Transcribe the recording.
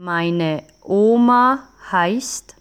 Meine Oma heißt